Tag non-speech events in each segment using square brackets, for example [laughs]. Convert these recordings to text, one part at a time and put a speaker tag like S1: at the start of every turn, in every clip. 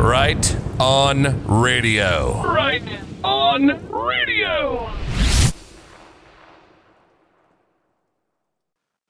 S1: Right on radio.
S2: Right on radio.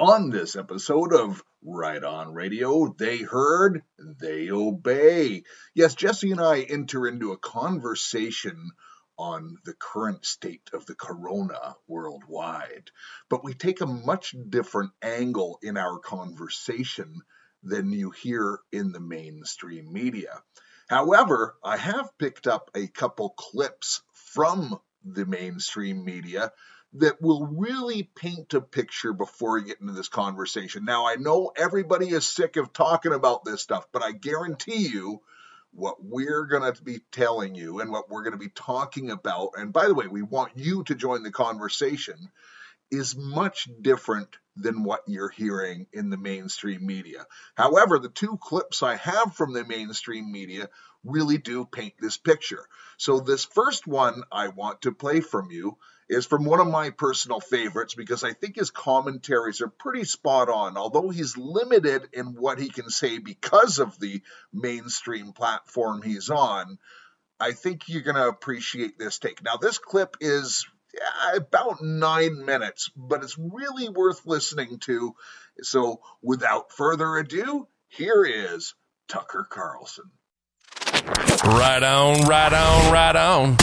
S3: On this episode of Right On Radio, they heard, they obey. Yes, Jesse and I enter into a conversation on the current state of the corona worldwide, but we take a much different angle in our conversation than you hear in the mainstream media. However, I have picked up a couple clips from the mainstream media that will really paint a picture before we get into this conversation. Now, I know everybody is sick of talking about this stuff, but I guarantee you what we're going to be telling you and what we're going to be talking about. And by the way, we want you to join the conversation is much different than what you're hearing in the mainstream media. However, the two clips I have from the mainstream media really do paint this picture. So, this first one I want to play from you is from one of my personal favorites because I think his commentaries are pretty spot on. Although he's limited in what he can say because of the mainstream platform he's on, I think you're going to appreciate this take. Now, this clip is about nine minutes, but it's really worth listening to. So, without further ado, here is Tucker Carlson.
S1: Right on, right on, right on.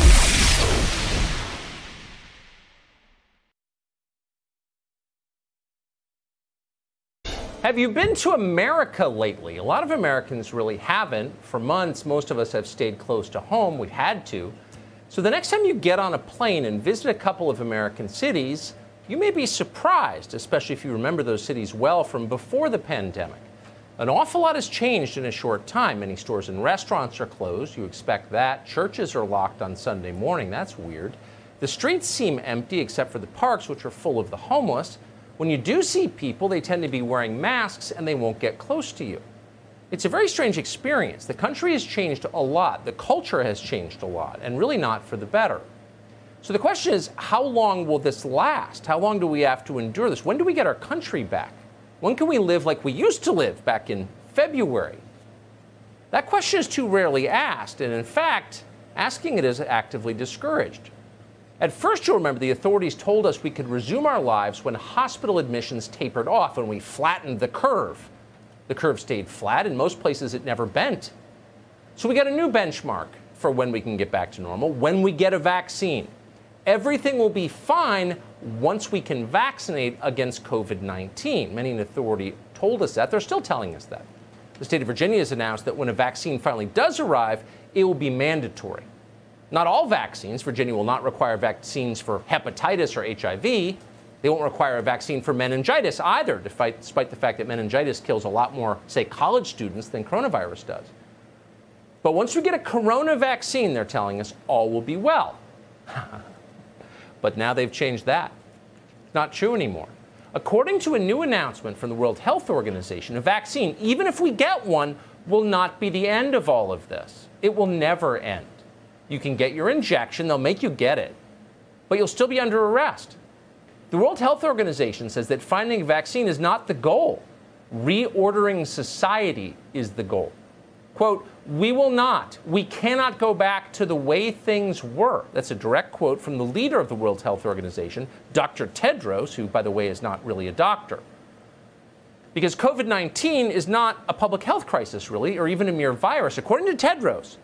S4: Have you been to America lately? A lot of Americans really haven't. For months, most of us have stayed close to home. We've had to. So the next time you get on a plane and visit a couple of American cities, you may be surprised, especially if you remember those cities well from before the pandemic. An awful lot has changed in a short time. Many stores and restaurants are closed. You expect that. Churches are locked on Sunday morning. That's weird. The streets seem empty except for the parks, which are full of the homeless. When you do see people, they tend to be wearing masks and they won't get close to you. It's a very strange experience. The country has changed a lot, the culture has changed a lot, and really not for the better. So the question is how long will this last? How long do we have to endure this? When do we get our country back? When can we live like we used to live back in February? That question is too rarely asked, and in fact, asking it is actively discouraged. At first, you'll remember the authorities told us we could resume our lives when hospital admissions tapered off, when we flattened the curve. The curve stayed flat, in most places, it never bent. So we got a new benchmark for when we can get back to normal when we get a vaccine. Everything will be fine once we can vaccinate against COVID 19. Many in authority told us that. They're still telling us that. The state of Virginia has announced that when a vaccine finally does arrive, it will be mandatory. Not all vaccines. Virginia will not require vaccines for hepatitis or HIV. They won't require a vaccine for meningitis either, despite, the fact that meningitis kills a lot more, say, college students than coronavirus does. But once we get a corona vaccine, they're telling us all will be well. [laughs] but now they've changed that. Not true anymore. According to a new announcement from the World Health Organization, a vaccine, even if we get one, will not be the end of all of this. It will never end. You can get your injection, they'll make you get it, but you'll still be under arrest. The World Health Organization says that finding a vaccine is not the goal. Reordering society is the goal. Quote, we will not, we cannot go back to the way things were. That's a direct quote from the leader of the World Health Organization, Dr. Tedros, who, by the way, is not really a doctor. Because COVID 19 is not a public health crisis, really, or even a mere virus. According to Tedros,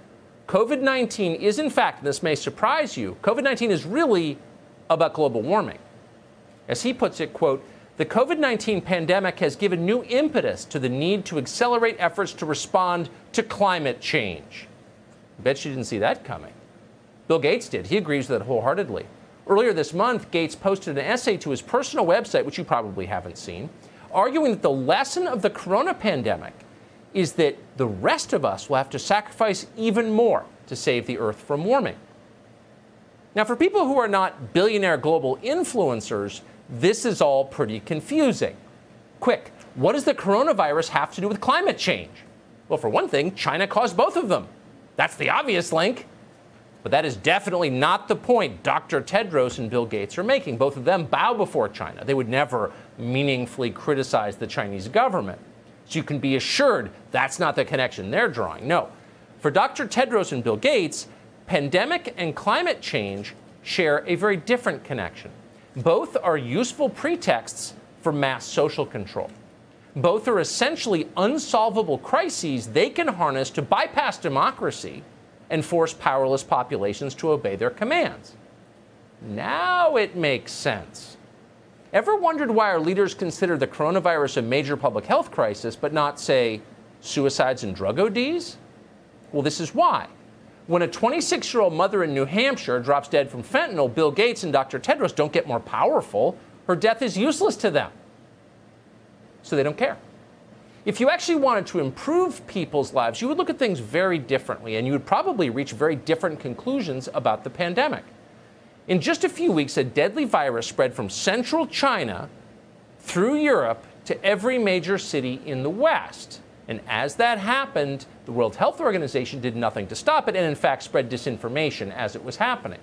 S4: COVID 19 is, in fact, and this may surprise you, COVID 19 is really about global warming. As he puts it, quote, the COVID 19 pandemic has given new impetus to the need to accelerate efforts to respond to climate change. I bet you didn't see that coming. Bill Gates did. He agrees with it wholeheartedly. Earlier this month, Gates posted an essay to his personal website, which you probably haven't seen, arguing that the lesson of the corona pandemic is that the rest of us will have to sacrifice even more to save the Earth from warming. Now, for people who are not billionaire global influencers, this is all pretty confusing. Quick, what does the coronavirus have to do with climate change? Well, for one thing, China caused both of them. That's the obvious link. But that is definitely not the point Dr. Tedros and Bill Gates are making. Both of them bow before China. They would never meaningfully criticize the Chinese government. So you can be assured that's not the connection they're drawing. No. For Dr. Tedros and Bill Gates, pandemic and climate change share a very different connection. Both are useful pretexts for mass social control. Both are essentially unsolvable crises they can harness to bypass democracy and force powerless populations to obey their commands. Now it makes sense. Ever wondered why our leaders consider the coronavirus a major public health crisis, but not, say, suicides and drug ODs? Well, this is why. When a 26 year old mother in New Hampshire drops dead from fentanyl, Bill Gates and Dr. Tedros don't get more powerful. Her death is useless to them. So they don't care. If you actually wanted to improve people's lives, you would look at things very differently and you would probably reach very different conclusions about the pandemic. In just a few weeks, a deadly virus spread from central China through Europe to every major city in the West. And as that happened, the World Health Organization did nothing to stop it and, in fact, spread disinformation as it was happening.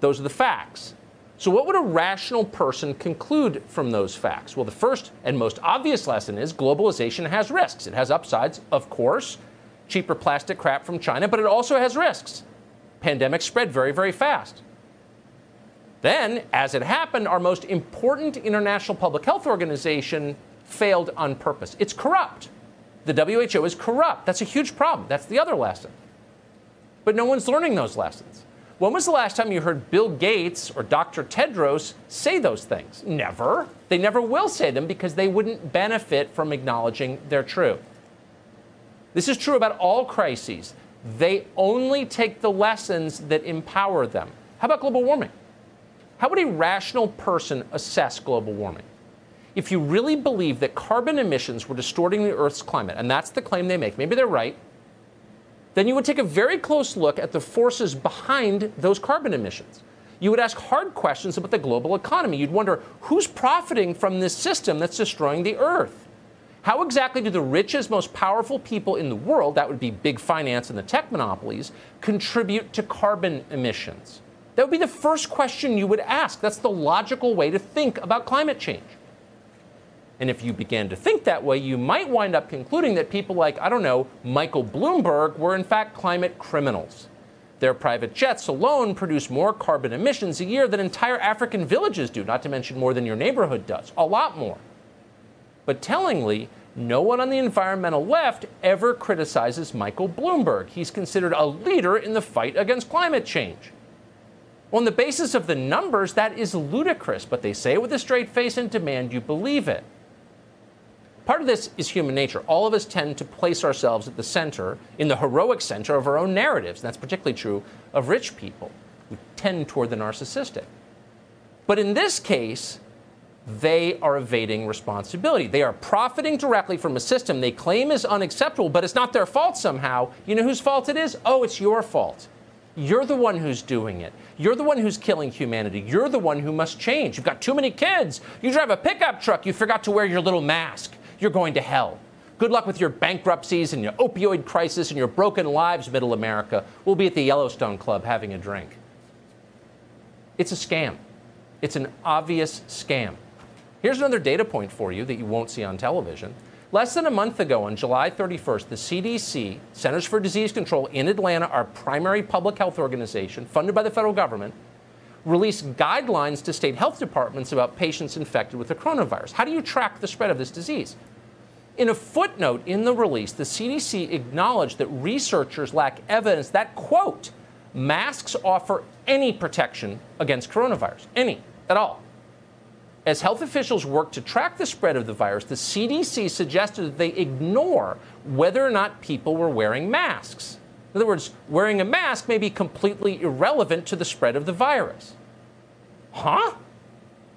S4: Those are the facts. So, what would a rational person conclude from those facts? Well, the first and most obvious lesson is globalization has risks. It has upsides, of course, cheaper plastic crap from China, but it also has risks. Pandemics spread very, very fast. Then, as it happened, our most important international public health organization failed on purpose. It's corrupt. The WHO is corrupt. That's a huge problem. That's the other lesson. But no one's learning those lessons. When was the last time you heard Bill Gates or Dr. Tedros say those things? Never. They never will say them because they wouldn't benefit from acknowledging they're true. This is true about all crises. They only take the lessons that empower them. How about global warming? How would a rational person assess global warming? If you really believe that carbon emissions were distorting the Earth's climate, and that's the claim they make, maybe they're right, then you would take a very close look at the forces behind those carbon emissions. You would ask hard questions about the global economy. You'd wonder who's profiting from this system that's destroying the Earth? How exactly do the richest, most powerful people in the world, that would be big finance and the tech monopolies, contribute to carbon emissions? That would be the first question you would ask. That's the logical way to think about climate change. And if you began to think that way, you might wind up concluding that people like, I don't know, Michael Bloomberg were in fact climate criminals. Their private jets alone produce more carbon emissions a year than entire African villages do, not to mention more than your neighborhood does. A lot more. But tellingly, no one on the environmental left ever criticizes Michael Bloomberg. He's considered a leader in the fight against climate change. On the basis of the numbers, that is ludicrous, but they say it with a straight face and demand you believe it. Part of this is human nature. All of us tend to place ourselves at the center, in the heroic center of our own narratives. And that's particularly true of rich people who tend toward the narcissistic. But in this case, they are evading responsibility. They are profiting directly from a system they claim is unacceptable, but it's not their fault somehow. You know whose fault it is? Oh, it's your fault. You're the one who's doing it. You're the one who's killing humanity. You're the one who must change. You've got too many kids. You drive a pickup truck. You forgot to wear your little mask. You're going to hell. Good luck with your bankruptcies and your opioid crisis and your broken lives, middle America. We'll be at the Yellowstone Club having a drink. It's a scam. It's an obvious scam. Here's another data point for you that you won't see on television. Less than a month ago, on July 31st, the CDC, Centers for Disease Control in Atlanta, our primary public health organization, funded by the federal government, released guidelines to state health departments about patients infected with the coronavirus. How do you track the spread of this disease? In a footnote in the release, the CDC acknowledged that researchers lack evidence that, quote, masks offer any protection against coronavirus, any at all. As health officials work to track the spread of the virus, the CDC suggested that they ignore whether or not people were wearing masks. In other words, wearing a mask may be completely irrelevant to the spread of the virus. Huh?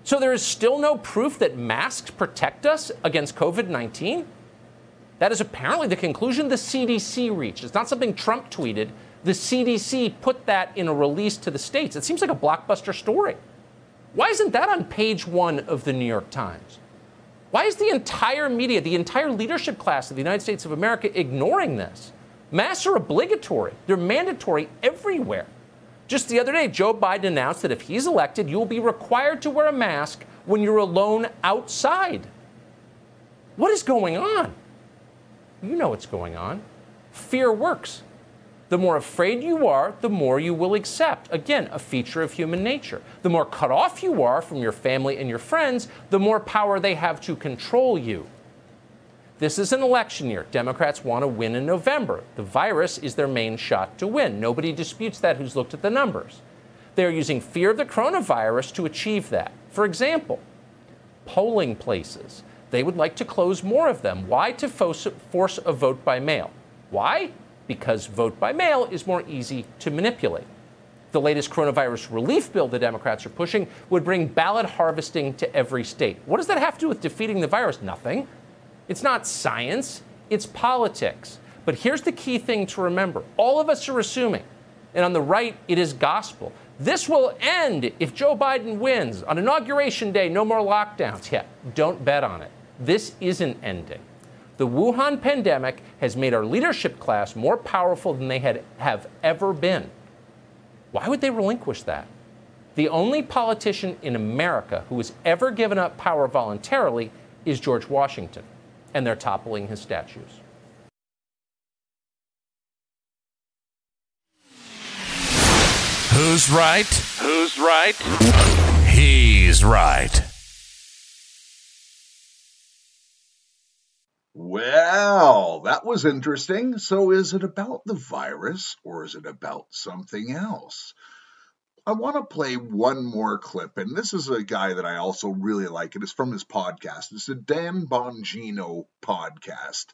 S4: So there is still no proof that masks protect us against COVID 19? That is apparently the conclusion the CDC reached. It's not something Trump tweeted. The CDC put that in a release to the states. It seems like a blockbuster story. Why isn't that on page one of the New York Times? Why is the entire media, the entire leadership class of the United States of America ignoring this? Masks are obligatory, they're mandatory everywhere. Just the other day, Joe Biden announced that if he's elected, you will be required to wear a mask when you're alone outside. What is going on? You know what's going on. Fear works. The more afraid you are, the more you will accept. Again, a feature of human nature. The more cut off you are from your family and your friends, the more power they have to control you. This is an election year. Democrats want to win in November. The virus is their main shot to win. Nobody disputes that who's looked at the numbers. They're using fear of the coronavirus to achieve that. For example, polling places. They would like to close more of them. Why? To force a vote by mail. Why? Because vote by mail is more easy to manipulate. The latest coronavirus relief bill the Democrats are pushing would bring ballot harvesting to every state. What does that have to do with defeating the virus? Nothing. It's not science, it's politics. But here's the key thing to remember all of us are assuming, and on the right, it is gospel. This will end if Joe Biden wins. On Inauguration Day, no more lockdowns. Yeah, don't bet on it. This isn't ending. The Wuhan pandemic has made our leadership class more powerful than they had, have ever been. Why would they relinquish that? The only politician in America who has ever given up power voluntarily is George Washington and they're toppling his statues.
S1: Who's right?
S2: Who's right?
S1: He's right.
S3: Well, that was interesting. So, is it about the virus or is it about something else? I want to play one more clip, and this is a guy that I also really like. It is from his podcast. It's the Dan Bongino podcast.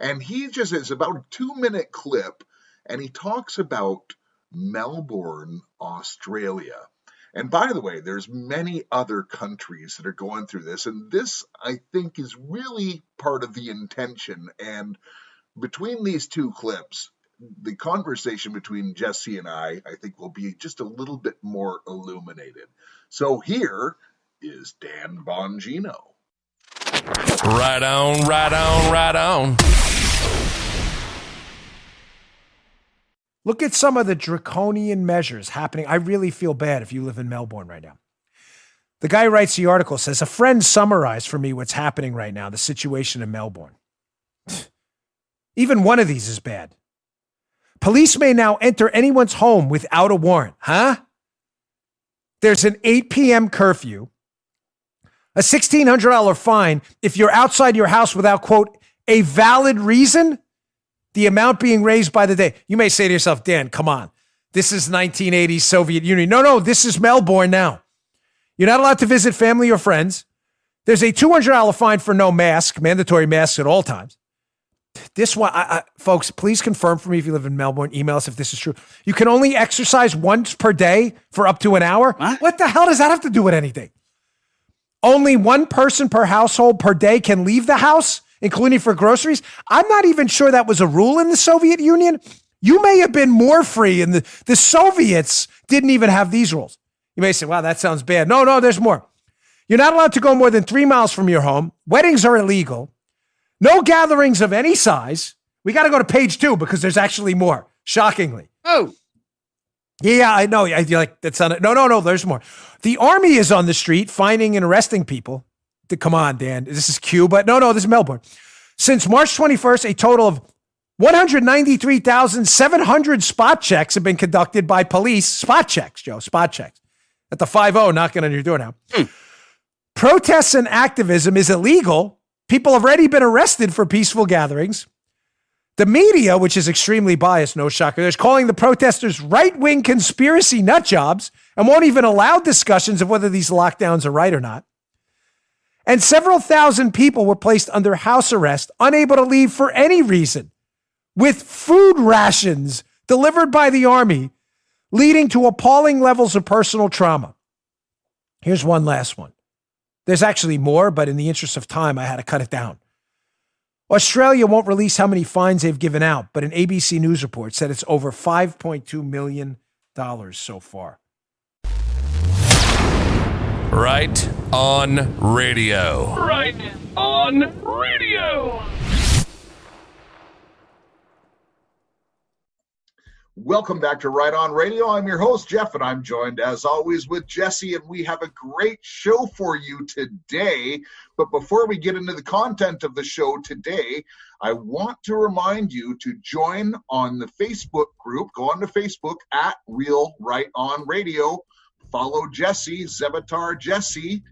S3: And he just is about a two minute clip, and he talks about Melbourne, Australia. And by the way, there's many other countries that are going through this, and this I think is really part of the intention. And between these two clips, the conversation between Jesse and I, I think, will be just a little bit more illuminated. So here is Dan Bongino.
S1: Right on, right on, right on.
S5: Look at some of the draconian measures happening. I really feel bad if you live in Melbourne right now. The guy writes the article says, A friend summarized for me what's happening right now, the situation in Melbourne. Even one of these is bad. Police may now enter anyone's home without a warrant. Huh? There's an 8 p.m. curfew, a $1,600 fine if you're outside your house without, quote, a valid reason, the amount being raised by the day. You may say to yourself, Dan, come on. This is 1980s Soviet Union. No, no, this is Melbourne now. You're not allowed to visit family or friends. There's a $200 fine for no mask, mandatory masks at all times. This one, I, I, folks, please confirm for me if you live in Melbourne. Email us if this is true. You can only exercise once per day for up to an hour. What? what the hell does that have to do with anything? Only one person per household per day can leave the house, including for groceries. I'm not even sure that was a rule in the Soviet Union. You may have been more free, and the, the Soviets didn't even have these rules. You may say, wow, that sounds bad. No, no, there's more. You're not allowed to go more than three miles from your home. Weddings are illegal. No gatherings of any size. We got to go to page two because there's actually more, shockingly.
S6: Oh.
S5: Yeah, I know. I feel like that's on it. No, no, no. There's more. The army is on the street finding and arresting people. Come on, Dan. This is Cuba. No, no, this is Melbourne. Since March 21st, a total of 193,700 spot checks have been conducted by police. Spot checks, Joe, spot checks. At the 5 0 knocking on your door now. Mm. Protests and activism is illegal People have already been arrested for peaceful gatherings. The media, which is extremely biased, no shocker, is calling the protesters right wing conspiracy nut jobs and won't even allow discussions of whether these lockdowns are right or not. And several thousand people were placed under house arrest, unable to leave for any reason, with food rations delivered by the army, leading to appalling levels of personal trauma. Here's one last one. There's actually more, but in the interest of time, I had to cut it down. Australia won't release how many fines they've given out, but an ABC News report said it's over $5.2 million so far.
S1: Right on radio.
S2: Right on radio.
S3: Welcome back to Right On Radio. I'm your host, Jeff, and I'm joined as always with Jesse, and we have a great show for you today. But before we get into the content of the show today, I want to remind you to join on the Facebook group. Go on to Facebook at Real Right On Radio. Follow Jesse, Zevitar Jesse,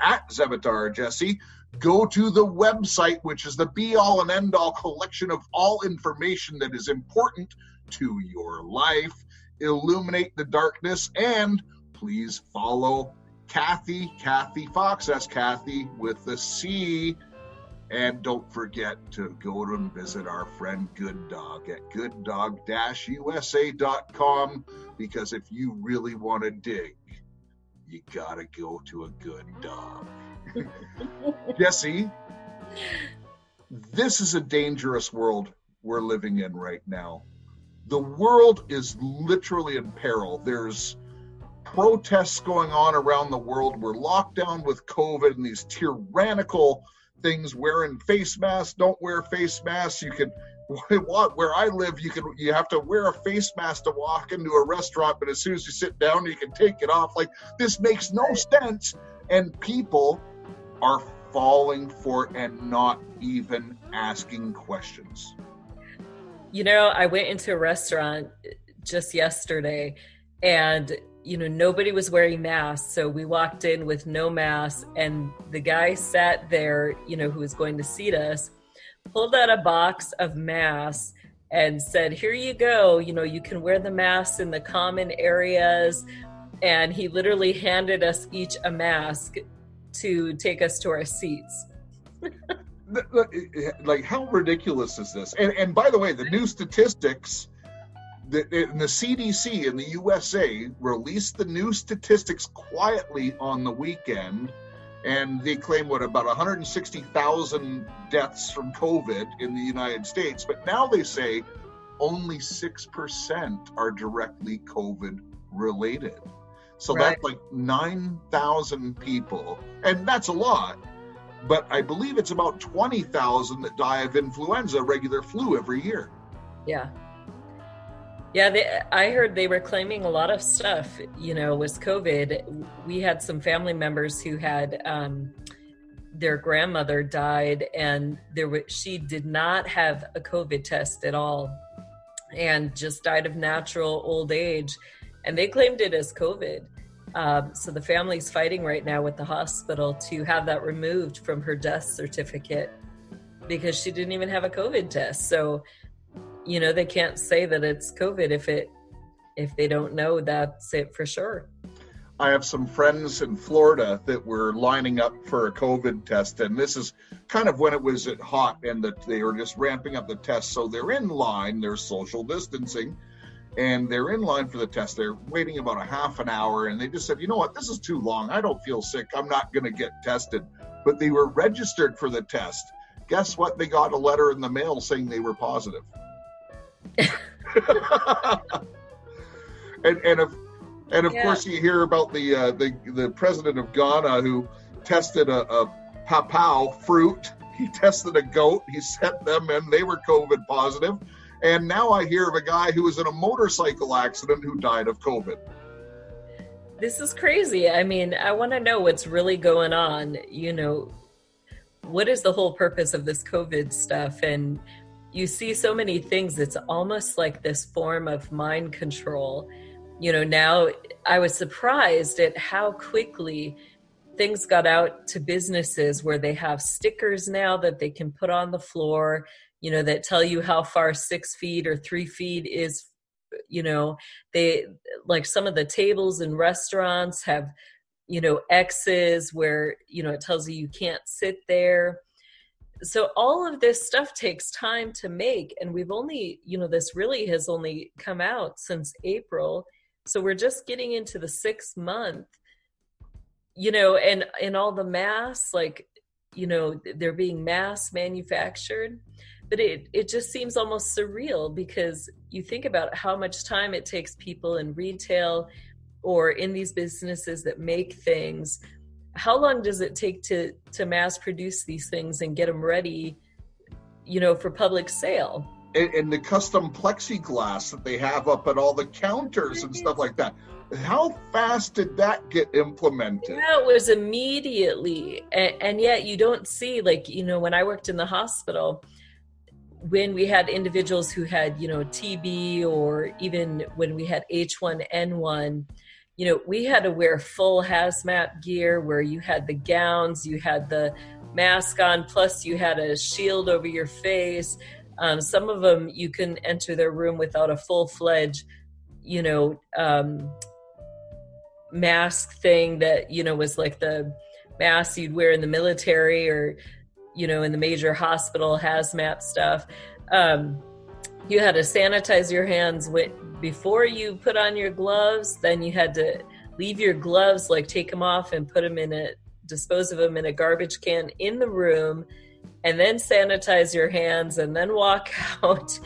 S3: at Zevitar Jesse. Go to the website, which is the be all and end all collection of all information that is important to your life, illuminate the darkness, and please follow Kathy, Kathy Fox. That's Kathy with the C. And don't forget to go and visit our friend Good Dog at gooddog-usa.com because if you really want to dig, you gotta go to a good dog. [laughs] Jesse, this is a dangerous world we're living in right now the world is literally in peril. There's protests going on around the world. We're locked down with COVID and these tyrannical things wearing face masks, don't wear face masks. You can [laughs] where I live, you can you have to wear a face mask to walk into a restaurant, but as soon as you sit down, you can take it off. Like this makes no sense, and people are falling for it and not even asking questions.
S6: You know, I went into a restaurant just yesterday and you know nobody was wearing masks. So we walked in with no masks and the guy sat there you know who was going to seat us pulled out a box of masks and said here you go. You know you can wear the masks in the common areas. And he literally handed us each a mask to take us to our seats [laughs] Eh, eh,
S3: like how ridiculous is this? And, and by the way the new statistics eh, the, the cdc in the usa released the new statistics quietly on the weekend and they claim what about 160000 deaths from covid in the united states but now they say only 6% are directly covid related. So right. that's like 9000 people and that's a lot but I believe it's about 20,000 that die of influenza, regular flu, every year.
S6: Yeah. Yeah, they, I heard they were claiming a lot of stuff, you know, was COVID. We had some family members who had um, their grandmother died, and there was, she did not have a COVID test at all and just died of natural old age. And they claimed it as COVID. Um, so the family's fighting right now with the hospital to have that removed from her death certificate because she didn't even have a COVID test. So, you know, they can't say that it's COVID if it if they don't know that's it for sure.
S3: I have some friends in Florida that were lining up for a COVID test, and this is kind of when it was at hot and that they were just ramping up the test. So they're in line, they're social distancing, and they're in line for the test. They're waiting about a half an hour, and they just said, you know what, this is too long. I don't feel sick. I'm not going to get tested. But they were registered for the test. Guess what? They got a letter in the mail saying they were positive. and and of and of yeah. course you hear about the uh, the the president of Ghana who tested a, a papao fruit. He tested a goat. He sent them and They were COVID positive and now I hear of a guy who was in a motorcycle accident who died of COVID.
S6: This is crazy. I mean, I want to know what's really going on. You know, what is the whole purpose of this COVID stuff? And you see so many things, it's almost like this form of mind control. You know, now I was surprised at how quickly things got out to businesses where they have stickers now that they can put on the floor you know that tell you how far six feet or three feet is you know they like some of the tables in restaurants have you know x's where you know it tells you you can't sit there. So all of this stuff takes time to make and we've only you know this really has only come out since april. So we're just getting into the sixth month you know and and all the masks like you know they're being mass manufactured but it it just seems almost surreal because you think about how much time it takes people in retail or in these businesses that make things how long does it take to to mass produce these things and get them ready you know for public sale
S3: and, and the custom plexiglass that they have up at all the counters and stuff like that. How fast did that get implemented?
S6: It was immediately. And, and yet you don't see, like, you know, when I worked in the hospital, when we had individuals who had, you know, TB or even when we had H1N1, you know, we had to wear full hazmat gear where you had the gowns, you had the mask on, plus you had a shield over your face. Um, some of them you can enter their room without a full fledged, you know, um, mask thing that you know was like the mask you'd wear in the military or you know in the major hospital hazmat stuff. Um, you had to sanitize your hands with, before you put on your gloves. Then you had to leave your gloves, like take them off and put them in a dispose of them in a garbage can in the room and then sanitize your hands and then walk [laughs] out.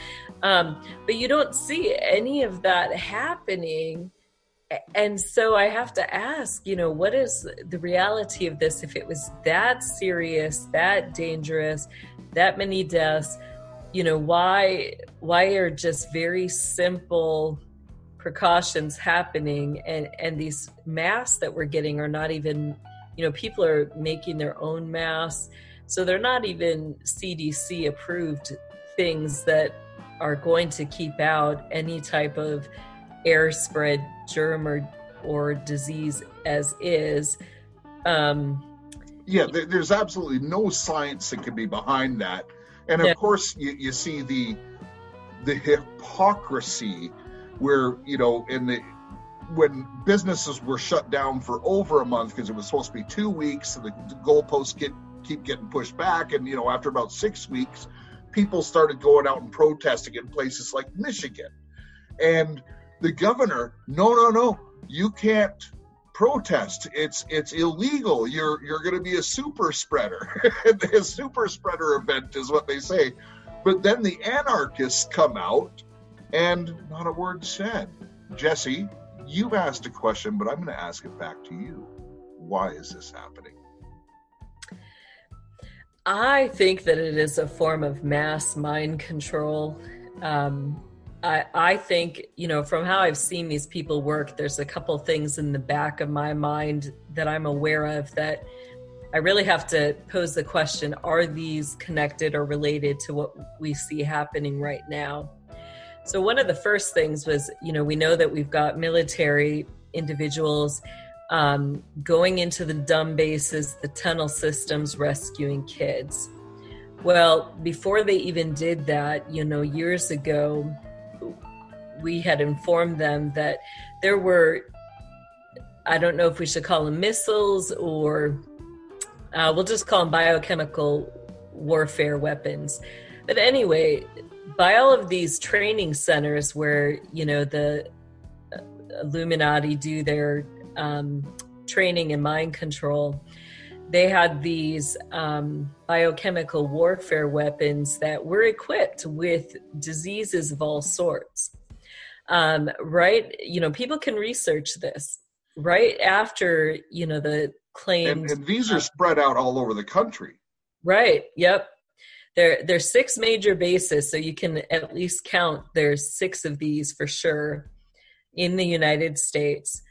S6: Um, but you don't see any of that happening. And so I have to ask, you know, what is the reality of this? If it was that serious, that dangerous, that many deaths, you know, why why are just very simple precautions happening and and these masks that we're getting are not even you know people are making their own masks so they're not even CDC approved things that are going to keep out any type of air spread germ or, or disease as is. Um,
S3: yeah, there's absolutely no science that can be behind that. And of yeah. course, you, you see the the hypocrisy where, you know, in the when businesses were shut down for over a month because it was supposed to be two weeks, and the, the goalposts get keep getting pushed back. And, you know, after about six weeks, people started going out and protesting in places like Michigan. And the governor, no, no, no, you can't protest. It's it's illegal. You're you're going to be a super spreader. [laughs] a super spreader event is what they say. But then the anarchists come out and not a word said. Jesse, you've asked a question, but I'm going to ask it back to you. Why is this happening?
S6: I think that it is a form of mass mind control. Um, I, I think, you know, from how I've seen these people work, there's a couple things in the back of my mind that I'm aware of that I really have to pose the question are these connected or related to what we see happening right now? So, one of the first things was, you know, we know that we've got military individuals um, going into the DUMB bases, the tunnel systems, rescuing kids. Well, before they even did that, you know, years ago, we had informed them that there were, I don't know if we should call them missiles or uh, we'll just call them biochemical warfare weapons. But anyway, by all of these training centers where, you know, the uh, Illuminati do their um, training in mind control, they had these um, biochemical warfare weapons that were equipped with diseases of all sorts. Um, right? You know, people can research this right after, you know, the claims.
S3: And, and these are spread out all over the country.
S6: Right. Yep. There, there's six major bases, so you can at least count there's six of these for sure in the United States.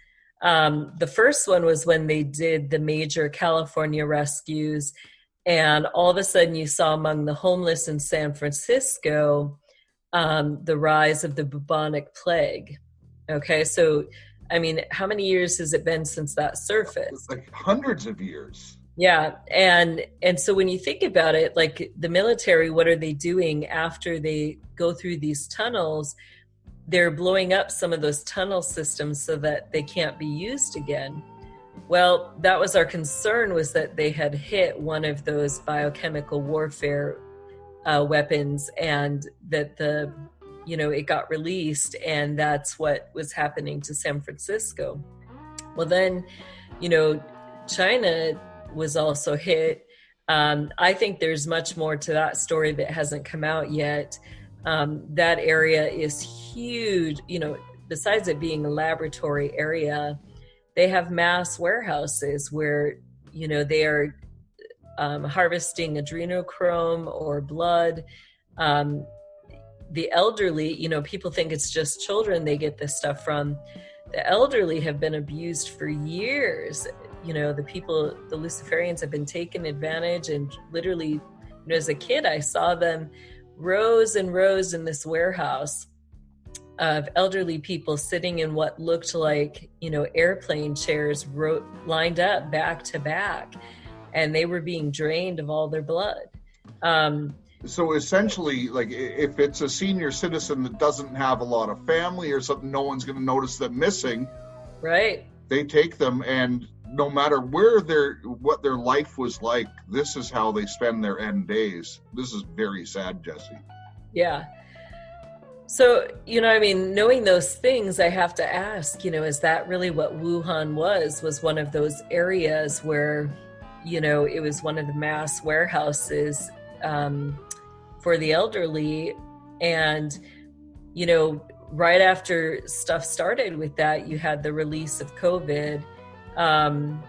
S6: Um, the first one was when they did the major California rescues, and all of a sudden you saw among the homeless in San Francisco um, the rise of the bubonic plague. Okay, so I mean, how many years has it been since that surfaced?
S3: Like hundreds of years.
S6: Yeah, and and so when you think about it, like the military, what are they doing after they go through these tunnels? they're blowing up some of those tunnel systems so that they can't be used again. Well, that was our concern was that they had hit one of those biochemical warfare uh, weapons and that the you know it got released and that's what was happening to San Francisco. Well, then you know China was also hit. Um, I think there's much more to that story that hasn't come out yet. Um, that area is huge. You know, besides it being a laboratory area, they have mass warehouses where you know they are um, harvesting adrenochrome or blood. Um, the elderly, you know, people think it's just children they get this stuff from. The elderly have been abused for years. You know, the people, the Luciferians have been taken advantage and literally, you know, as a kid, I saw them rows and rows in this warehouse of elderly people sitting in what looked like, you know, airplane chairs lined up back to back, and they were being drained of all their blood. Um,
S3: so essentially, like if it's a senior citizen that doesn't have a lot of family or something, no one's going to notice them missing.
S6: Right.
S3: They take them, and no matter where their what their life was like, this is how they spend their end days. This is very sad, Jesse.
S6: Yeah. So, you know, I mean, knowing those things, I have to ask, you know, is that really what Wuhan was? Was one of those areas where, you know, it was one of the mass warehouses um, for the elderly. And, you know, right after stuff started with that, you had the release of COVID. Um,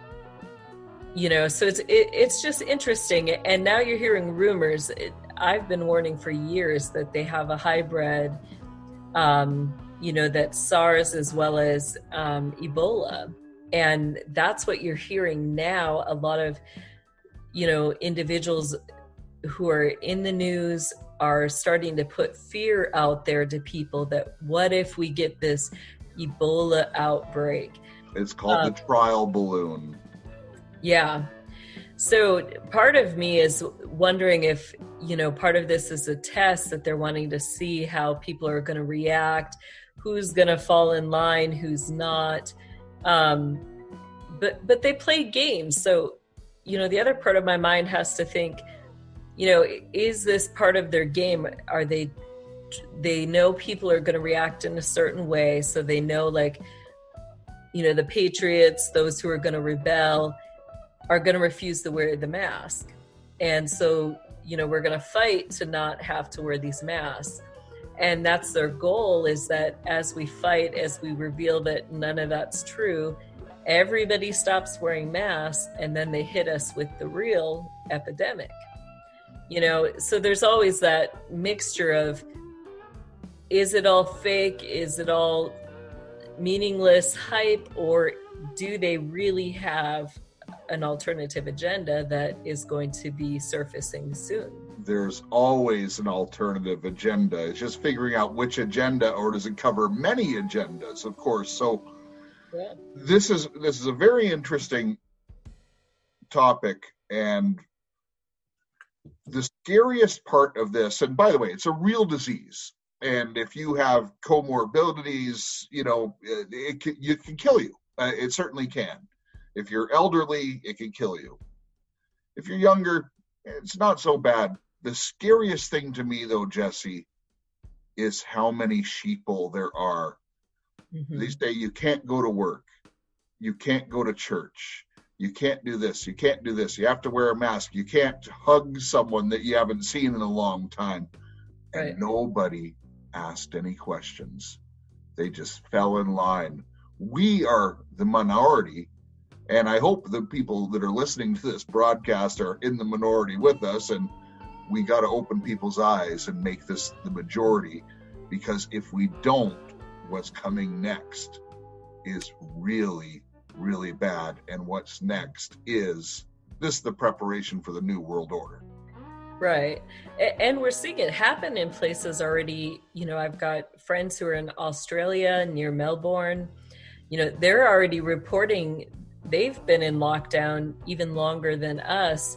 S6: you know, so it's it, it's just interesting. And now you're hearing rumors. It, I've been warning for years that they have a hybrid, um, you know, that SARS as well as um, Ebola. And that's what you're hearing now. A lot of, you know, individuals who are in the news are starting to put fear out there to people that what if we get this Ebola outbreak?
S3: It's called um, the trial balloon.
S6: Yeah. So part of me is wondering if, you know, part of this is a test that they're wanting to see how people are going to react, who's going to fall in line, who's not. Um, but but they play games. So, you know, the other part of my mind has to think, you know, is this part of their game? Are they they know people are going to react in a certain way, so they know like you know, the patriots, those who are going to rebel are going to refuse to wear the mask. And so, you know, we're going to fight to not have to wear these masks. And that's their goal is that as we fight, as we reveal that none of that's true, everybody stops wearing masks and then they hit us with the real epidemic. You know, so there's always that mixture of is it all fake? Is it all meaningless hype? Or do they really have an alternative agenda that is going to be surfacing soon.
S3: There's always an alternative agenda. It's just figuring out which agenda, or does it cover many agendas? Of course. So yeah. this is this is a very interesting topic, and the scariest part of this. And by the way, it's a real disease. And if you have comorbidities, you know, it, it can, it can kill you. Uh, it certainly can. If you're elderly, it can kill you. If you're younger, it's not so bad. The scariest thing to me, though, Jesse, is how many sheeple there are. Mm-hmm. They say you can't go to work, you can't go to church, you can't do this, you can't do this, you have to wear a mask, you can't hug someone that you haven't seen in a long time. And nobody asked any questions. They just fell in line. We are the minority and I hope the people that are listening to this broadcast are in the minority with us. And we got to open people's eyes and make this the majority. Because if we don't, what's coming next is really, really bad. And what's next is this the preparation for the new world order.
S6: Right. And we're seeing it happen in places already. You know, I've got friends who are in Australia near Melbourne. You know, they're already reporting they've been in lockdown even longer than us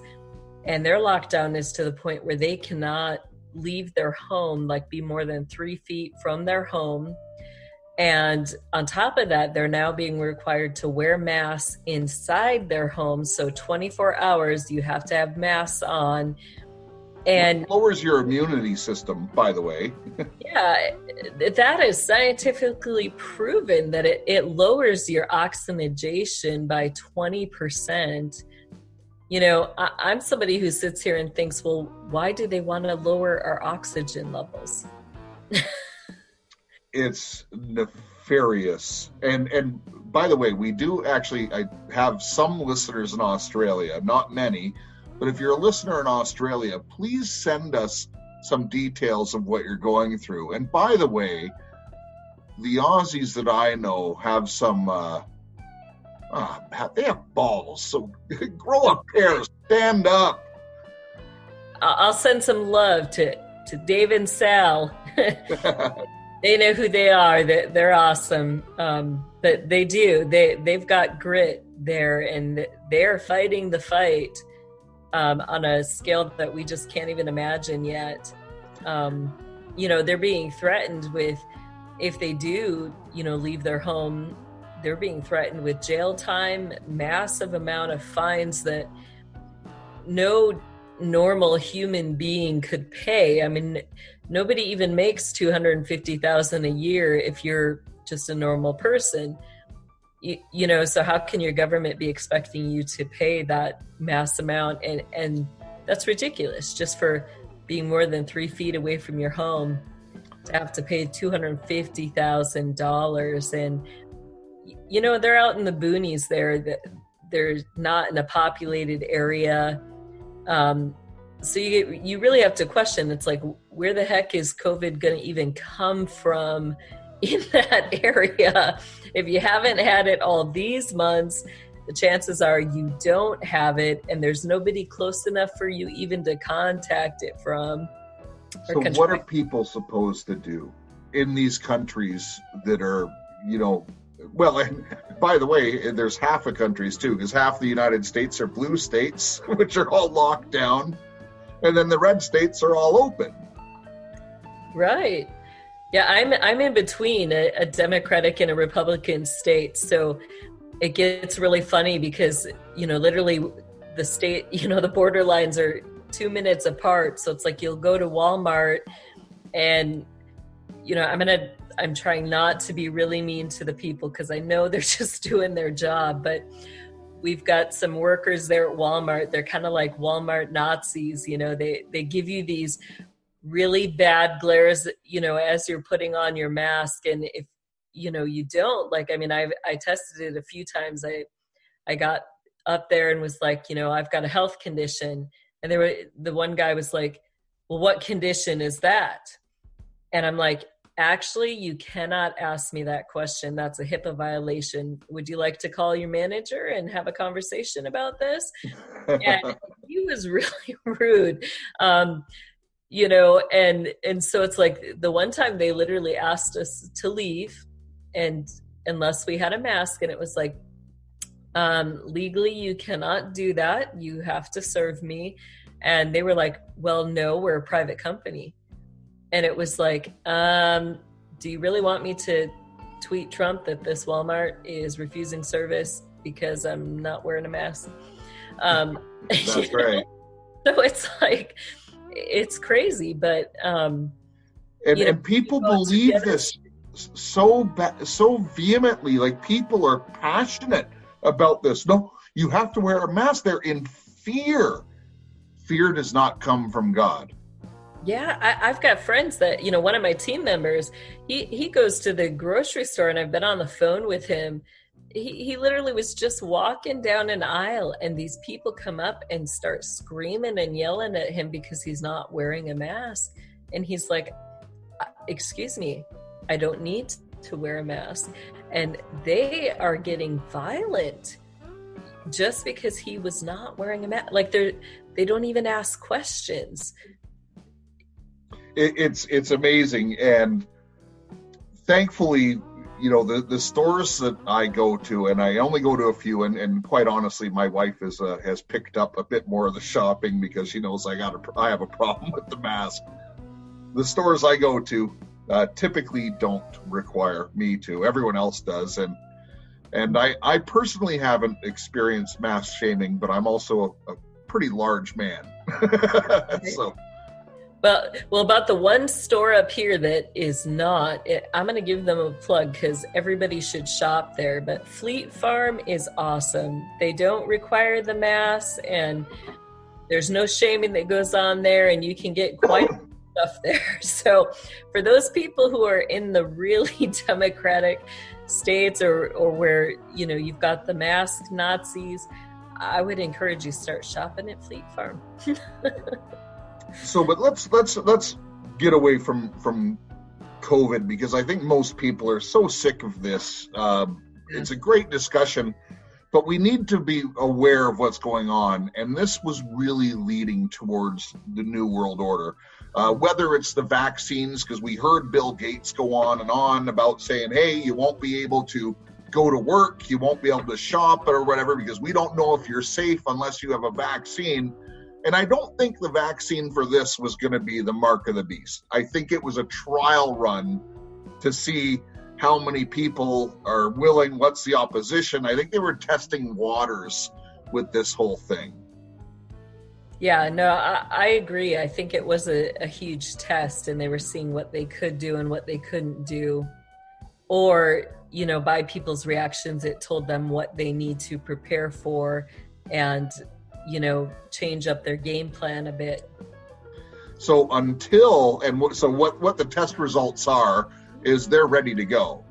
S6: and their lockdown is to the point where they cannot leave their home like be more than three feet from their home. And on top of that they're now being required to wear masks inside their homes so 24 hours you have to have masks on and
S3: it lowers your immunity system by the way. [laughs]
S6: Yeah that is scientifically proven that it, it lowers your oxygenation by 20% you know I, i'm somebody who sits here and thinks well why do they want to lower our oxygen levels? [laughs]
S3: It's nefarious. And and by the way we do actually i have some listeners in australia not many but if you're a listener in Australia, please send us some details of what you're going through. And by the way, the Aussies that I know have some. Uh, uh, they have balls, so [laughs] grow a pair, stand up.
S6: I'll send some love to to Dave and Sal. [laughs] they know who they are. They're, they're awesome. Um, but they do. They they've got grit there, and they're fighting the fight um, on a scale that we just can't even imagine yet. Um, you know, they're being threatened with if they do, you know, leave their home, they're being threatened with jail time, massive amount of fines that no normal human being could pay. I mean, nobody even makes 250,000 a year if you're just a normal person. You, you, know, so how can your government be expecting you to pay that mass amount? And, and that's ridiculous just for being more than three feet away from your home to have to pay $250,000. And, you know, they're out in the boonies there. that They're not in a populated area um, so you you really have to question. It's like where the heck is COVID going to even come from in [laughs] that area? If you haven't had it all these months, the chances are you don't have it, and there's nobody close enough for you even to contact it from.
S3: So, what are people supposed to do in these countries that are, you know, well, and by the way, there's half of countries too, because half the United States are blue states, [laughs] which are all locked down, and then the red states are all open.
S6: Right. Yeah, I'm I'm in between a, a Democratic and a Republican state, so it gets really funny because you know literally the state [laughs] you know the border lines are two minutes apart, so it's like you'll go to Walmart and you know I'm gonna I'm trying not to be really mean to the people because I know [laughs] they're just doing their job. But we've got some workers there at Walmart. They're kind of like Walmart Nazis. You know, they they give you these really bad glares. You know, as you're putting on your mask, and if you know you don't like, I mean, I I tested it a few times. I I got up there and was like, you know, I've got a health condition, and there were the one guy was like, well, what condition is that? And I'm like, Actually, you cannot ask me that question. That's a HIPAA violation. Would you like to call your manager and have a conversation about this? [laughs] and he was really [laughs] rude. Um, you know, and and so it's like the one time they literally asked us to leave and unless we had a mask and it was like um, legally you cannot do that you have to serve me and they were like well no we're a private company and it was like, um, do you really want me to tweet Trump that this Walmart is refusing service because I'm not wearing a mask? Um,
S3: That's [laughs] right.
S6: so it's like, it's crazy, but um,
S3: and, know, and people believe together. this so ba- so vehemently. Like people are passionate about this. No, you have to wear a mask. They're in fear. Fear does not come from God.
S6: Yeah, I, have got friends that you know. One of my team members, he he goes to the grocery store, and I've been on the phone with him. He he literally was just walking down an aisle, and these people come up and start screaming and yelling at him because he's not wearing a mask, and he's like, uh, "Excuse me, I don't need to wear a mask," and they are getting violent just because he was not wearing a mask. Like they're they don't even ask questions.
S3: It, it's it's amazing, and thankfully, you know the the stores that I go to, and I only go to a few, and, and quite honestly, my wife is uh, has picked up a bit more of the shopping because she knows I got a, I have a problem [laughs] with the mask. The stores I go to uh, typically don't require me to. Everyone else does, and and I I personally haven't experienced mask shaming, but I'm also a, a pretty large man, [laughs] so
S6: well, well, about the one store up here that is not, it, I'm going to give them a plug because everybody should shop there. But Fleet Farm is awesome. They don't require the mask, and there's no shaming that goes on there, and you can get quite stuff there. [laughs] So, for those people who are in the really [laughs] democratic states or or where you know you've got the mask Nazis, I would encourage you start shopping at Fleet Farm. [laughs]
S3: so, but let's let's let's get away from from COVID because I think most people are so sick of this. Um, it's a great discussion, but we need to be aware of what's going on. And this was really leading towards the New World Order. Uh, whether it's the vaccines, because we heard Bill Gates go on and on about saying, hey, you won't be able to go to work, you won't be able to shop or whatever, because we don't know if you're safe unless you have a vaccine. And I don't think the vaccine for this was going to be the mark of the beast. I think it was a trial run to see how many people are willing, what's the opposition. I think they were testing waters with this whole thing.
S6: Yeah, no, I, I agree. I think it was a, a huge test, and they were seeing what they could do and what they couldn't do. Or, you know, by people's reactions, it told them what they need to prepare for and, you know, change up their game plan a bit.
S3: So until and what, so what what the test results are is they're ready to go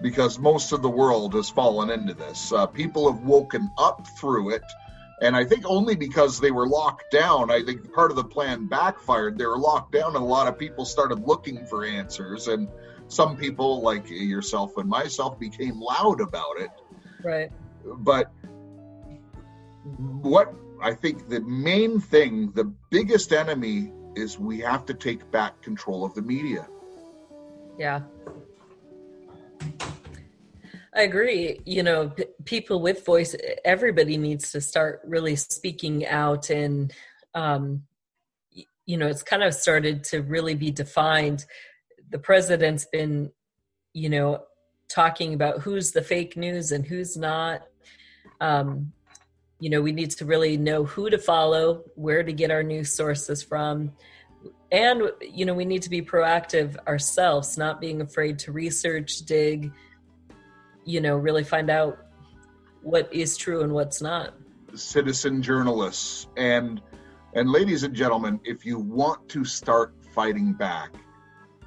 S3: because most of the world has fallen into this. Uh, people have woken up through it and I think only because they were locked down, I think part of the plan backfired. They were locked down, and a lot of people started looking for answers. And some people, like yourself and myself, became loud about it.
S6: Right.
S3: But what I think the main thing, the biggest enemy, is we have to take back control of the media.
S6: Yeah. I agree. You know, p- people with voice, everybody needs to start really speaking out. And, um, y- you know, it's kind of started to really be defined. The president's been, you know, talking about who's the fake news and who's not. Um, you know, we need to really know who to follow, where to get our news sources from. And, you know, we need to be proactive ourselves, not being afraid to research, dig, you know really find out what is true and what's not.
S3: Citizen journalists and and ladies and gentlemen if you want to start fighting back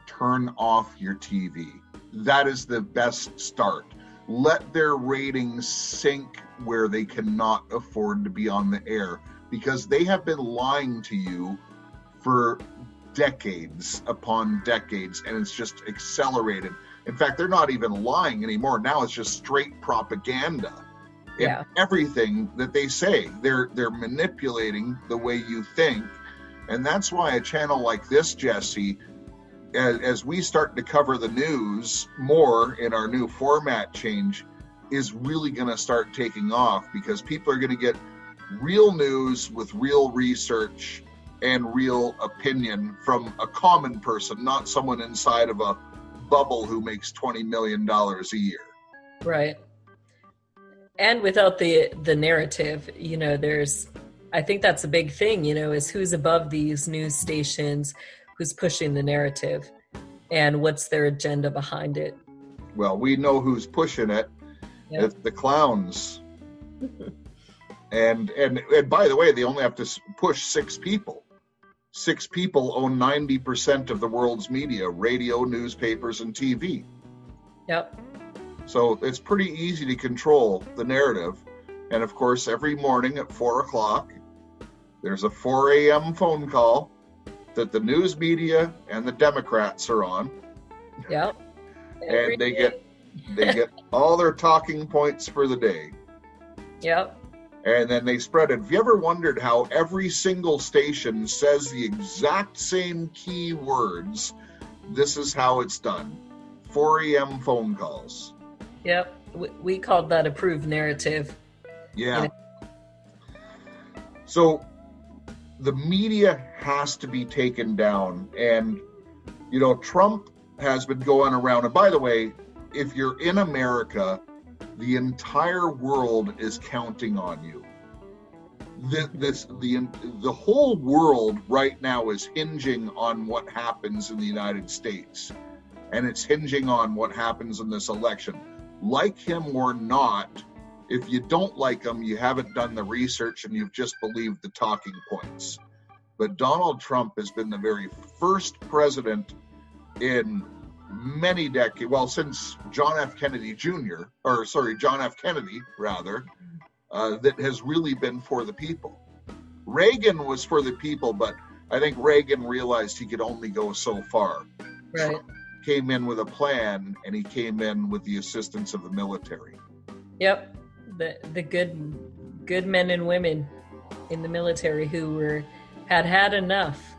S3: turn off your tv that is the best start let their ratings sink where they cannot afford to be on the air because they have been lying to you for decades upon decades and it's just accelerated in fact, they're not even lying anymore. Now it's just straight propaganda. In
S6: Yeah.
S3: everything that they say, they're they're manipulating the way you think, and that's why a channel like this, Jesse, as, as we start to cover the news more in our new format change, is really going to start taking off because people are going to get real news with real research and real opinion from a common person, not someone inside of a bubble who makes $20 million a year.
S6: right and without the the narrative you know there's i think that's a big thing you know is who's above these news stations who's pushing the narrative and what's their agenda behind it
S3: Well, we know who's pushing it.
S6: Yeah.
S3: It's the clowns. and, and and by the way, they only have to push six people. Six people own 90% of the world's media, radio, newspapers, and TV.
S6: yep
S3: So it's pretty easy to control the narrative. And of course, every morning at four o'clock, there's a 4 a.m. phone call that the news media and the Democrats are on,
S6: yep
S3: and they get they get [laughs] all their talking points for the day,
S6: yep
S3: and then they spread it. Have you ever wondered how every single station says the exact same key words? This is how it's done. 4 a.m. phone calls.
S6: yep we, we called that approved narrative
S3: Yeah. So the media has to be taken down. And, you know, Trump has been going around. And by the way, if you're in America, the entire world is counting on you. The, this the the whole world right now is hinging on what happens in the United States, and it's hinging on what happens in this election. Like him or not, if you don't like them, you haven't done the research and you've just believed the talking points. But Donald Trump has been the very first president in many decades, well, since John F. Kennedy Jr., or sorry, John F. Kennedy, rather, uh, that has really been for the people. Reagan was for the people, but I think Reagan realized he could only go so far.
S6: Right.
S3: Came in with a plan, and he came in with the assistance of the military.
S6: Yep. The the good good men and women in the military who were had had enough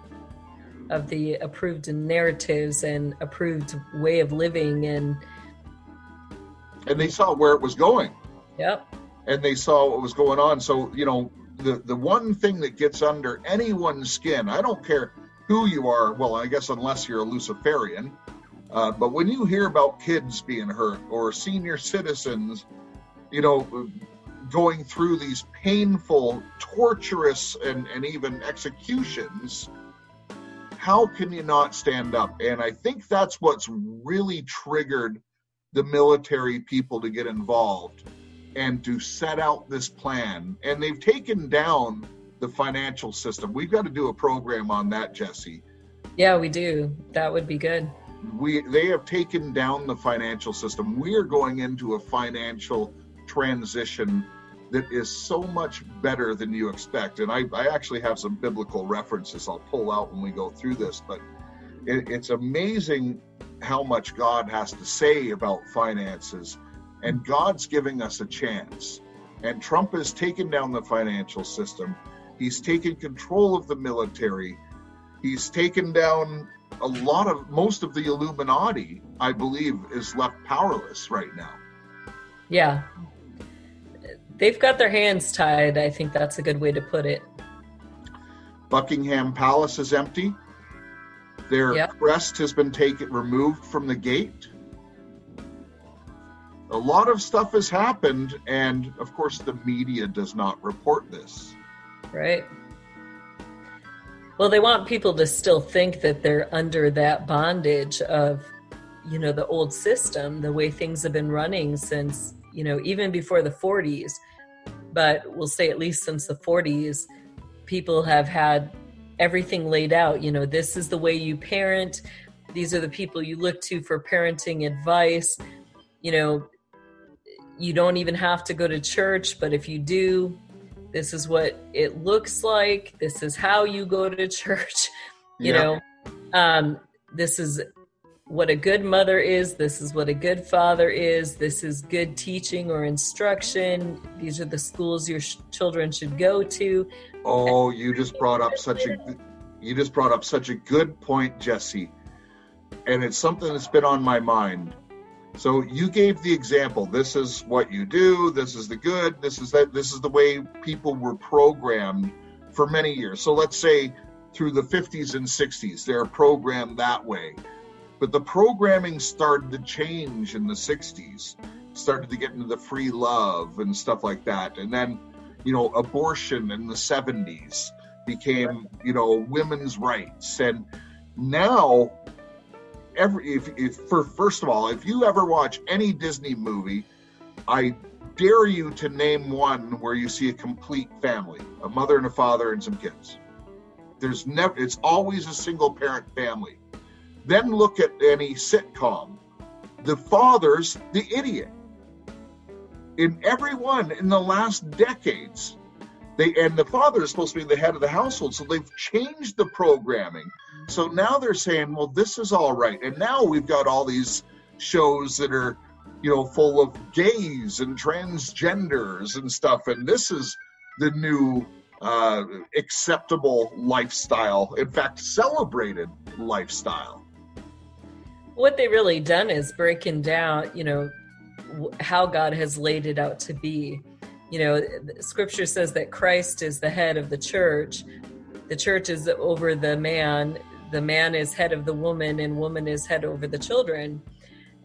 S6: of the approved narratives and approved way of living and
S3: And they saw where it was going.
S6: yep.
S3: and they saw what was going on. So, you know, the the one thing that gets under anyone's skin, I don't care who you are. Well, I guess unless you're a Luciferian, uh, but when you hear about kids being hurt or senior citizens, you know, going through these painful, torturous, and and even executions. How can you not stand up? And I think that's what's really triggered the military people to get involved and to set out this plan. And they've taken down the financial system. We've got to do a program on that, Jesse.
S6: Yeah, we do. That would be good.
S3: We they have taken down the financial system. We are going into a financial transition that is so much better than you expect. And I, I actually have some biblical references I'll pull out when we go through this, but it, it's amazing how much God has to say about finances and God's giving us a chance. And Trump has taken down the financial system. He's taken control of the military. He's taken down a lot of most of the Illuminati, I believe, is left powerless right now.
S6: Yeah. They've got their hands tied. I think that's a good way to put it.
S3: Buckingham Palace is empty. Their
S6: Yep.
S3: crest has been taken removed from the gate. A lot of stuff has happened, and of course, the media does not report this.
S6: Right. Well, they want people to still think that they're under that bondage of, you know, the old system, the way things have been running since, you know, even before the 40s. But we'll say at least since the 40s, people have had everything laid out. You know, this is the way you parent, these are the people you look to for parenting advice. You know, you don't even have to go to church, but if you do, this is what it looks like this is how you go to [laughs] church you
S3: Yeah.
S6: know um, this is what a good mother is this is what a good father is this is good teaching or instruction these are the schools your sh- children should go to
S3: Oh, you just brought up such a you just brought up such a good point, Jesse. And it's something that's been on my mind. So you gave the example. This is what you do, this is the good, this is that this is the way people were programmed for many years. So let's say through the 50s and 60s, they're programmed that way. But the programming started to change in the 60s, started to get into the free love and stuff like that. And then you know, abortion in the 70s became, you know, women's rights. And now, every, if, if, for first of all, if you ever watch any Disney movie, I dare you to name one where you see a complete family, a mother and a father and some kids. There's never, it's always a single parent family. Then look at any sitcom. The father's the idiot. In every one in the last decades they and the father is supposed to be the head of the household so they've changed the programming. So now they're saying well this is all right. And now we've got all these shows that are you know full of gays and transgenders and stuff and this is the new uh, acceptable lifestyle in fact celebrated lifestyle
S6: what they really done is breaking down you know how god has laid it out to be. You know scripture says that christ is the head of the church. The church is over the man. The man is head of the woman and woman is head over the children.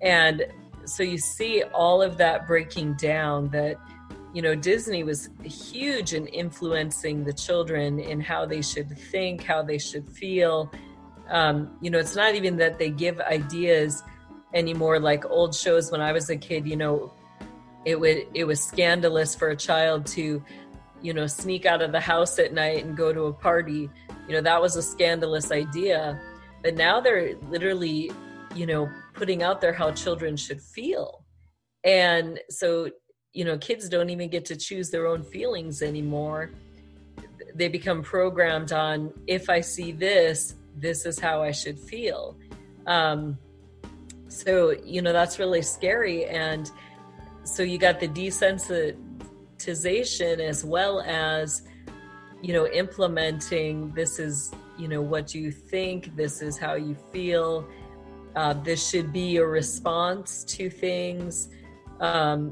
S6: And so you see all of that breaking down that you know disney was huge in influencing the children in how they should think how they should feel um, you know it's not even that they give ideas anymore like old shows. When i was a kid you know it would it was scandalous for a child to you know sneak out of the house at night and go to a party. You know that was a scandalous idea. But now they're literally you know putting out there how children should feel. And so you know kids don't even get to choose their own feelings anymore. They become programmed on if I see this, this is how I should feel. Um, so, you know, that's really scary. And so you got the desensitization as well as, you know, implementing this is, you know, what you think, this is how you feel, uh, this should be your response to things. Um,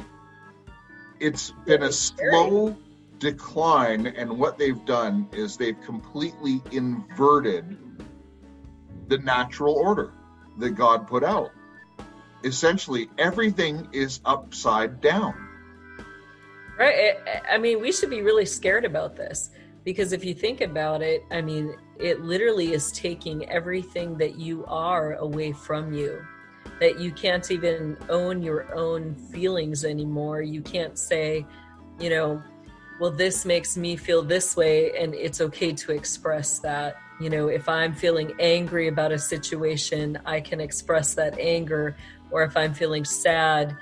S3: it's been a slow decline, and what they've done is they've completely inverted the natural order that God put out. Essentially, everything is upside down.
S6: Right. I mean, we should be really scared about this because if you think about it, I mean, it literally is taking everything that you are away from you. That you can't even own your own feelings anymore. You can't say, you know, well, this makes me feel this way, and it's okay to express that. You know, if I'm feeling angry about a situation, I can express that anger. Or if I'm feeling sad,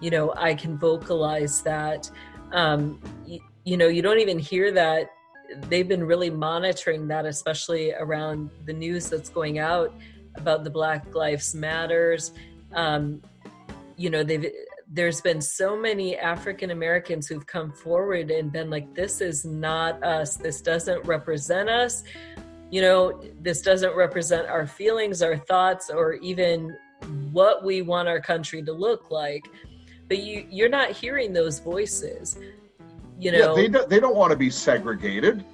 S6: you know, I can vocalize that. Um, you, you know, you don't even hear that they've been really monitoring that, especially around the news that's going out about the Black Lives Matters. Um, you know, they've there's been so many African Americans who've come forward and been like, "This is not us. This doesn't represent us. You know, this doesn't represent our feelings, our thoughts, or even what we want our country to look like." But you you're not hearing those voices you know?
S3: yeah, they don't, they don't want [laughs] to be segregated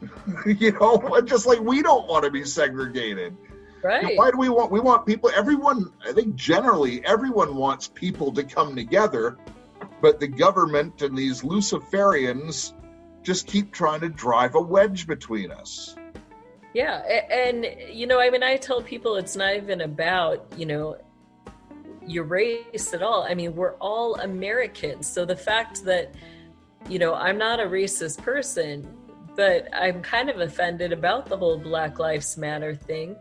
S3: you know? Just like we don't want to be segregated.
S6: Right you
S3: know, why do we want we want people everyone i think generally everyone wants people to come together but the government and these luciferians just keep trying to drive a wedge between us
S6: yeah and you know i mean i tell people it's not even about you know your race at all i mean we're all americans so the fact that you know, I'm not a racist person, but I'm kind of offended about the whole Black Lives Matter thing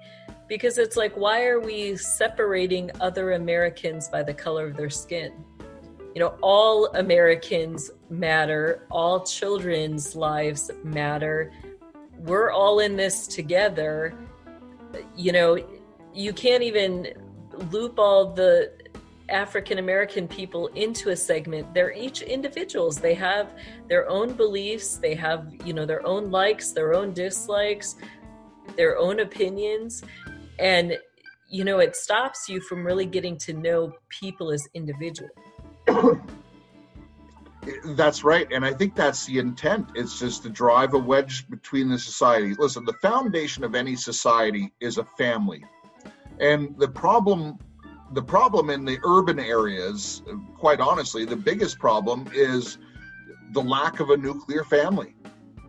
S6: because it's like, why are we separating other Americans by the color of their skin? You know, all Americans matter, all children's lives matter. We're all in this together. You know, you can't even loop all the African American people into a segment. They're each individuals. They have their own beliefs, they have, you know, their own likes, their own dislikes, their own opinions. And, you know, it stops you from really getting to know people as individuals. [coughs]
S3: that's right. And I think that's the intent. It's just to drive a wedge between the society. Listen, the foundation of any society is a family. And the problem the problem in the urban areas, quite honestly, the biggest problem is the lack of a nuclear family.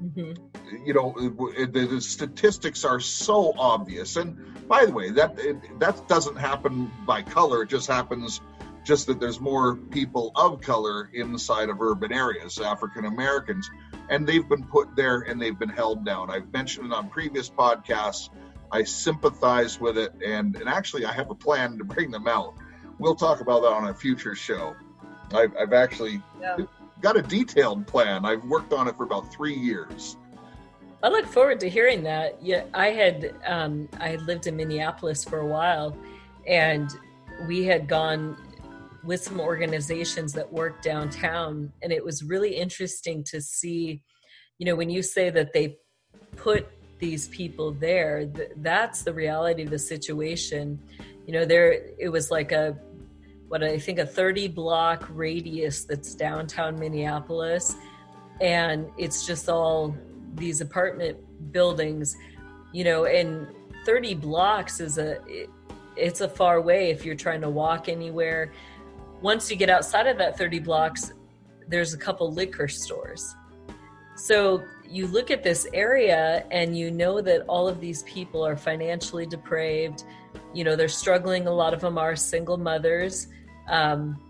S3: Mm-hmm. You know, the, the, statistics are so obvious. And by the way, that that doesn't happen by color. It just happens just that there's more people of color inside of urban areas, African Americans, and they've been put there and they've been held down. I've mentioned it on previous podcasts I sympathize with it, and, and actually, I have a plan to bring them out. We'll talk about that on a future show. I've, I've actually yeah. got a detailed plan. I've worked on it for about three years.
S6: I look forward to hearing that. Yeah, I had um, I had lived in Minneapolis for a while, and we had gone with some organizations that work downtown, and it was really interesting to see. You know, when you say that they put these people there th- that's the reality of the situation. You know there it was like a what i think a 30 block radius that's downtown minneapolis. And it's just all these apartment buildings you know and 30 blocks is a it, it's a far way if you're trying to walk anywhere once you get outside of that 30 blocks there's a couple liquor stores so you look at this area and you know that all of these people are financially depraved. You know, they're struggling. A lot of them are single mothers. Um,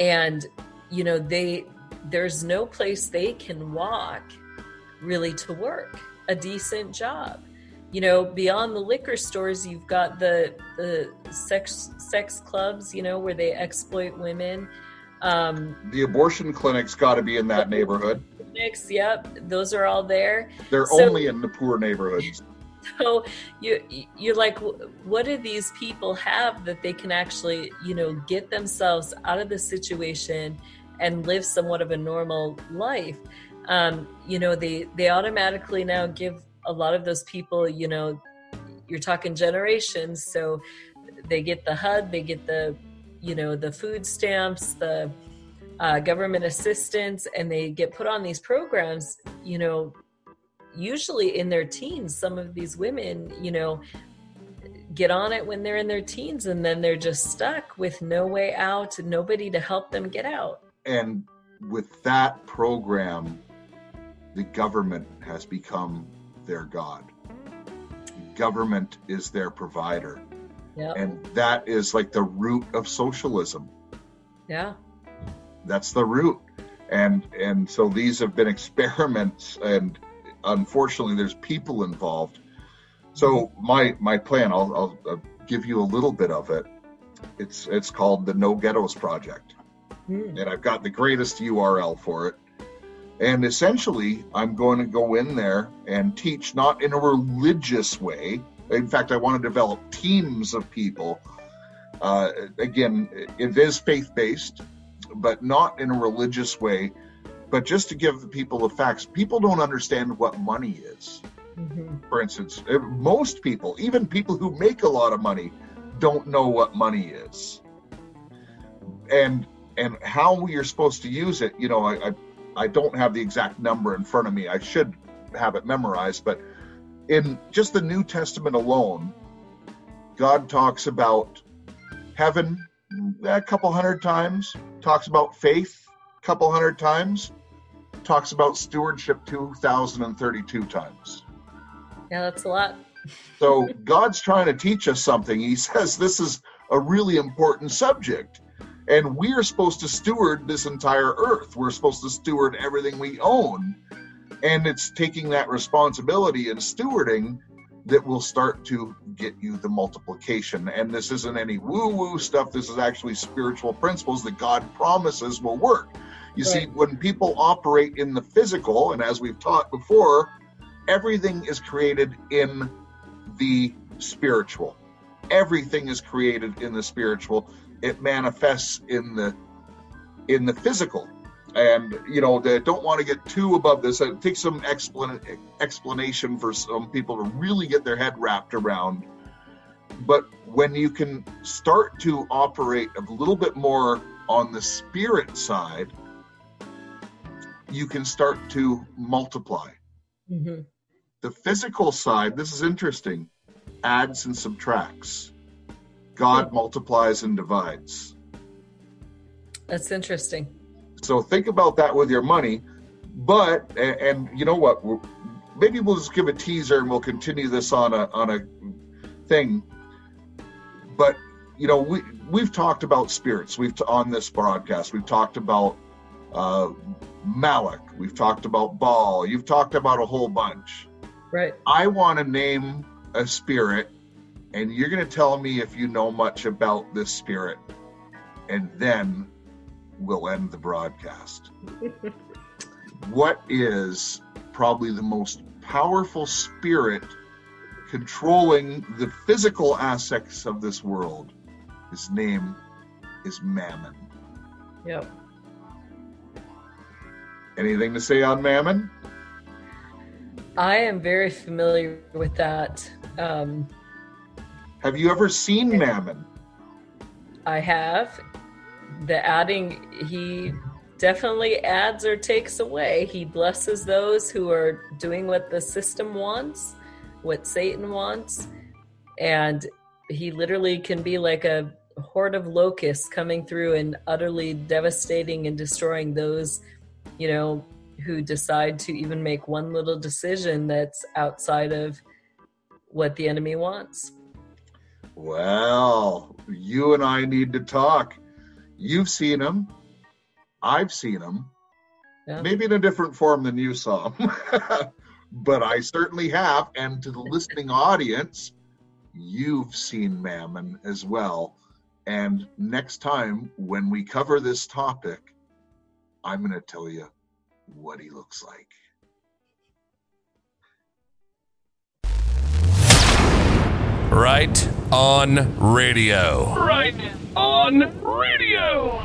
S6: and, you know, they, there's no place they can walk really to work a decent job. You know, beyond the liquor stores, you've got the the sex sex clubs. You know, where they exploit women.
S3: Um, the abortion clinic's got to be in that [laughs] neighborhood
S6: clinics. Yep, those are all there.
S3: They're
S6: So-
S3: only in the poor neighborhoods. [laughs]
S6: So you you're like, what do these people have that they can actually, you know, get themselves out of the situation and live somewhat of a normal life? Um, you know, they they automatically now give a lot of those people, you know, you're talking generations, so they get the HUD, they get the, you know, the food stamps, the uh, government assistance, and they get put on these programs, you know, usually in their teens some of these women you know get on it when they're in their teens and then they're just stuck with no way out nobody to help them get out.
S3: And with that program, the government has become their God. Government is their provider.
S6: yeah
S3: And that is like the root of socialism.
S6: yeah
S3: That's the root. And and so these have been [laughs] experiments and unfortunately there's people involved. So my my plan, I'll, I'll, I'll give you a little bit of it. It's it's called the No Ghettos Project.
S6: Hmm.
S3: and I've got the greatest URL for it. And essentially, I'm going to go in there and teach not in a religious way. In fact, I want to develop teams of people. Uh, again, it is faith based, but not in a religious way, but just to give the people the facts. People don't understand what money is.
S6: Mhm.
S3: For instance, uh, most people, even people who make a lot of money, don't know what money is. And and how you're supposed to use it, you know, I, I I don't have the exact number in front of me. I should have it memorized, but in just the New Testament alone, God talks about heaven eh, a couple hundred times, talks about faith a couple hundred times, talks about stewardship 2032 times.
S6: yeah that's a lot
S3: So God's trying to teach us something. He says this is a really important subject. And we are supposed to steward this entire earth. We're supposed to steward everything we own. And it's taking that responsibility and stewarding that will start to get you the multiplication. And this isn't any woo woo stuff. This is actually spiritual principles that God promises will work. You see, when people operate in the physical, and as we've taught before, everything is created in the spiritual. Everything is created in the spiritual. It manifests in the in the physical. And you know, they don't want to get too above this. It takes some explan- explanation for some people to really get their head wrapped around. But when you can start to operate a little bit more on the spirit side, you can start to multiply
S6: hmm
S3: the physical side, this is interesting, adds and subtracts. God multiplies and divides.
S6: that's interesting
S3: So think about that with your money. But and, and you know what? Maybe we'll just give a teaser and we'll continue this on a on a thing. But you know, we we've talked about spirits. We've on this broadcast. We've talked about uh, Malik. We've talked about Baal. You've talked about a whole bunch.
S6: right
S3: I want to name a spirit, and you're going to tell me if you know much about this spirit, and then we'll end the broadcast. [laughs] what is probably the most powerful spirit controlling the physical aspects of this world? His name is Mammon.
S6: yep
S3: Anything to say on Mammon?
S6: i am very familiar with that um,
S3: Have you ever seen Mammon?
S6: I have. The adding, he definitely adds or takes away. He blesses those who are doing what the system wants, what Satan wants. And he literally can be like a horde of locusts coming through and utterly devastating and destroying those, you know, who decide to even make one little decision that's outside of what the enemy wants.
S3: Well, you and I need to talk. You've seen him. I've seen him.
S6: Yeah.
S3: Maybe in a different form than you saw him. [laughs] but I certainly have. And to the listening audience, you've seen Mammon as well. And next time when we cover this topic, I'm going to tell you what he looks like.
S1: Right on radio.
S2: Right on radio.